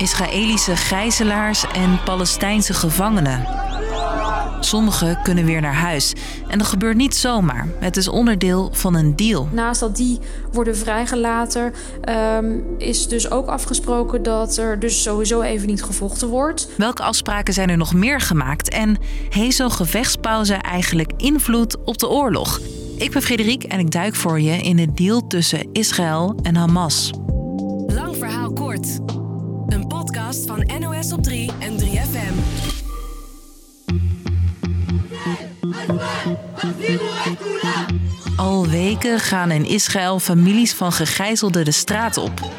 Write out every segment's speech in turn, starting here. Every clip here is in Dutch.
Israëlische gijzelaars en Palestijnse gevangenen. Sommigen kunnen weer naar huis. En dat gebeurt niet zomaar. Het is onderdeel van een deal. Naast dat die worden vrijgelaten, ehm, is dus ook afgesproken dat er dus sowieso even niet gevochten wordt. Welke afspraken zijn er nog meer gemaakt? En heeft zo'n gevechtspauze eigenlijk invloed op de oorlog? Ik ben Frederik en ik duik voor je in het deal tussen Israël en Hamas. Lang verhaal kort. Podcast van NOS op 3 en 3FM. Al weken gaan in Israël families van gegijzelden de straat op.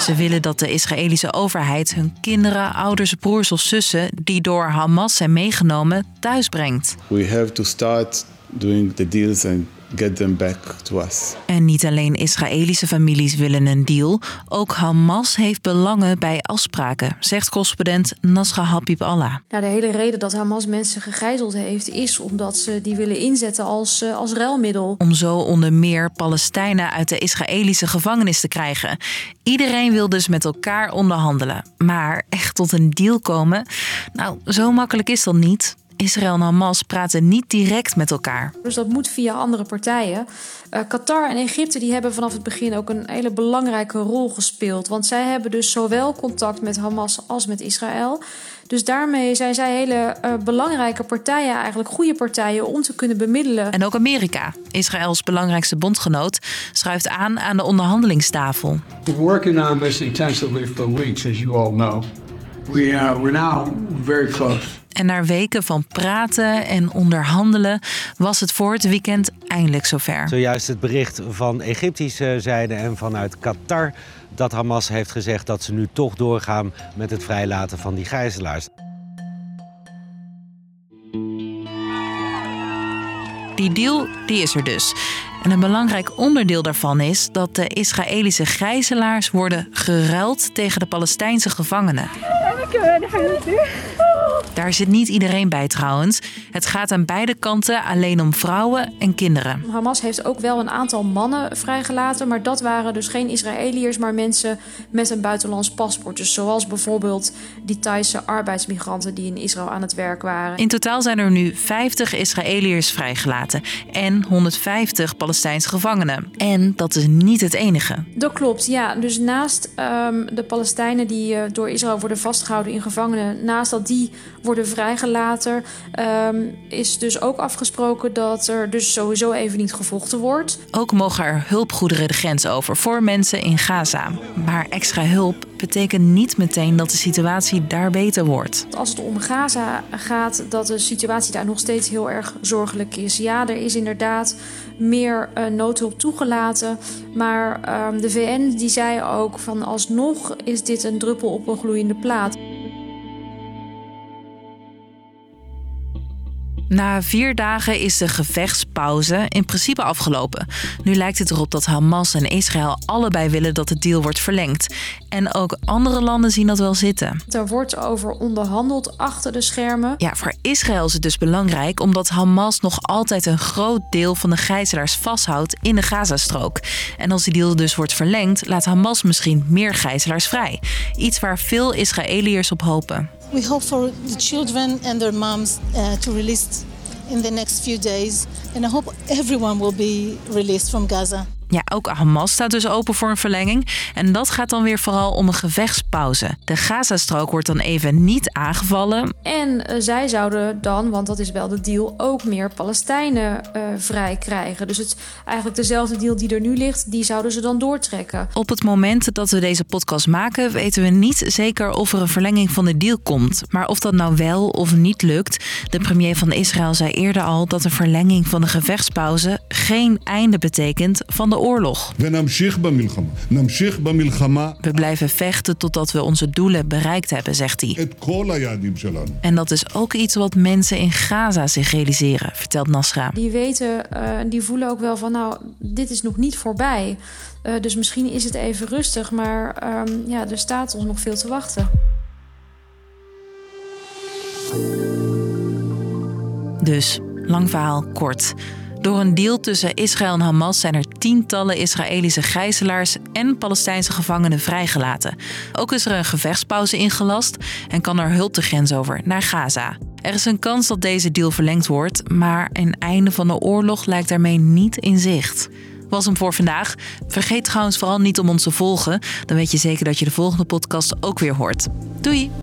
Ze willen dat de Israëlische overheid hun kinderen, ouders, broers of zussen die door Hamas zijn meegenomen thuis brengt. We have to start doing the deals and get them back to us. En niet alleen Israëlische families willen een deal, ook Hamas heeft belangen bij afspraken, zegt correspondent Nasra Habib Allah. Nou, de hele reden dat Hamas mensen gegijzeld heeft, is omdat ze die willen inzetten als, uh, als ruilmiddel. Om zo onder meer Palestijnen uit de Israëlische gevangenis te krijgen. Iedereen wil dus met elkaar onderhandelen. Maar echt tot een deal komen? Nou, zo makkelijk is dat niet. Israël en Hamas praten niet direct met elkaar. Dus dat moet via andere partijen. Uh, Qatar en Egypte die hebben vanaf het begin ook een hele belangrijke rol gespeeld. Want zij hebben dus zowel contact met Hamas als met Israël. Dus daarmee zijn zij hele uh, belangrijke partijen, eigenlijk goede partijen, om te kunnen bemiddelen. En ook Amerika, Israëls belangrijkste bondgenoot, schuift aan aan de onderhandelingstafel. We're working on this intensively for weeks, as you all know. We, uh, we're now very close. En na weken van praten en onderhandelen was het voor het weekend eindelijk zover. Zojuist het bericht van Egyptische zijde en vanuit Qatar dat Hamas heeft gezegd dat ze nu toch doorgaan met het vrijlaten van die gijzelaars. Die deal die is er dus. En een belangrijk onderdeel daarvan is dat de Israëlische gijzelaars worden geruild tegen de Palestijnse gevangenen. Daar zit niet iedereen bij trouwens. Het gaat aan beide kanten alleen om vrouwen en kinderen. Hamas heeft ook wel een aantal mannen vrijgelaten, maar dat waren dus geen Israëliërs, maar mensen met een buitenlands paspoort. Dus zoals bijvoorbeeld die Thaise arbeidsmigranten die in Israël aan het werk waren. In totaal zijn er nu 50 Israëliërs vrijgelaten en 150 Palestijnse gevangenen. En dat is niet het enige. Dat klopt, ja. Dus naast um, de Palestijnen die uh, door Israël worden vastgehouden in gevangenen, naast dat die worden vrijgelaten, um, is dus ook afgesproken dat er dus sowieso even niet gevochten wordt. Ook mogen er hulpgoederen de grens over voor mensen in Gaza. Maar extra hulp betekent niet meteen dat de situatie daar beter wordt. Als het om Gaza gaat, dat de situatie daar nog steeds heel erg zorgelijk is. Ja, er is inderdaad meer uh, noodhulp toegelaten, maar uh, de VN die zei ook van alsnog is dit een druppel op een gloeiende plaat. Na vier dagen is de gevechtspauze in principe afgelopen. Nu lijkt het erop dat Hamas en Israël allebei willen dat de deal wordt verlengd. En ook andere landen zien dat wel zitten. Er wordt over onderhandeld achter de schermen. Ja, voor Israël is het dus belangrijk omdat Hamas nog altijd een groot deel van de gijzelaars vasthoudt in de Gazastrook. En als die deal dus wordt verlengd, laat Hamas misschien meer gijzelaars vrij. Iets waar veel Israëliërs op hopen. We hope for the children and their moms uh, to release in the next few days. And I hope everyone will be released from Gaza. Ja, ook Hamas staat dus open voor een verlenging. En dat gaat dan weer vooral om een gevechtspauze. De Gazastrook wordt dan even niet aangevallen. En uh, zij zouden dan, want dat is wel de deal, ook meer Palestijnen uh, vrij krijgen. Dus het eigenlijk dezelfde deal die er nu ligt, die zouden ze dan doortrekken. Op het moment dat we deze podcast maken, weten we niet zeker of er een verlenging van de deal komt. Maar of dat nou wel of niet lukt, de premier van Israël zei eerder al dat een verlenging van de gevechtspauze geen einde betekent van de oorlog. We blijven vechten totdat we onze doelen bereikt hebben, zegt hij. En dat is ook iets wat mensen in Gaza zich realiseren, vertelt Nasra. Die weten en uh, die voelen ook wel van nou, dit is nog niet voorbij. Uh, dus misschien is het even rustig, maar um, ja, er staat ons nog veel te wachten. Dus, lang verhaal kort. Door een deal tussen Israël en Hamas zijn er tientallen Israëlische gijzelaars en Palestijnse gevangenen vrijgelaten. Ook is er een gevechtspauze ingelast en kan er hulp de grens over naar Gaza. Er is een kans dat deze deal verlengd wordt, maar een einde van de oorlog lijkt daarmee niet in zicht. Was hem voor vandaag. Vergeet trouwens vooral niet om ons te volgen. Dan weet je zeker dat je de volgende podcast ook weer hoort. Doei!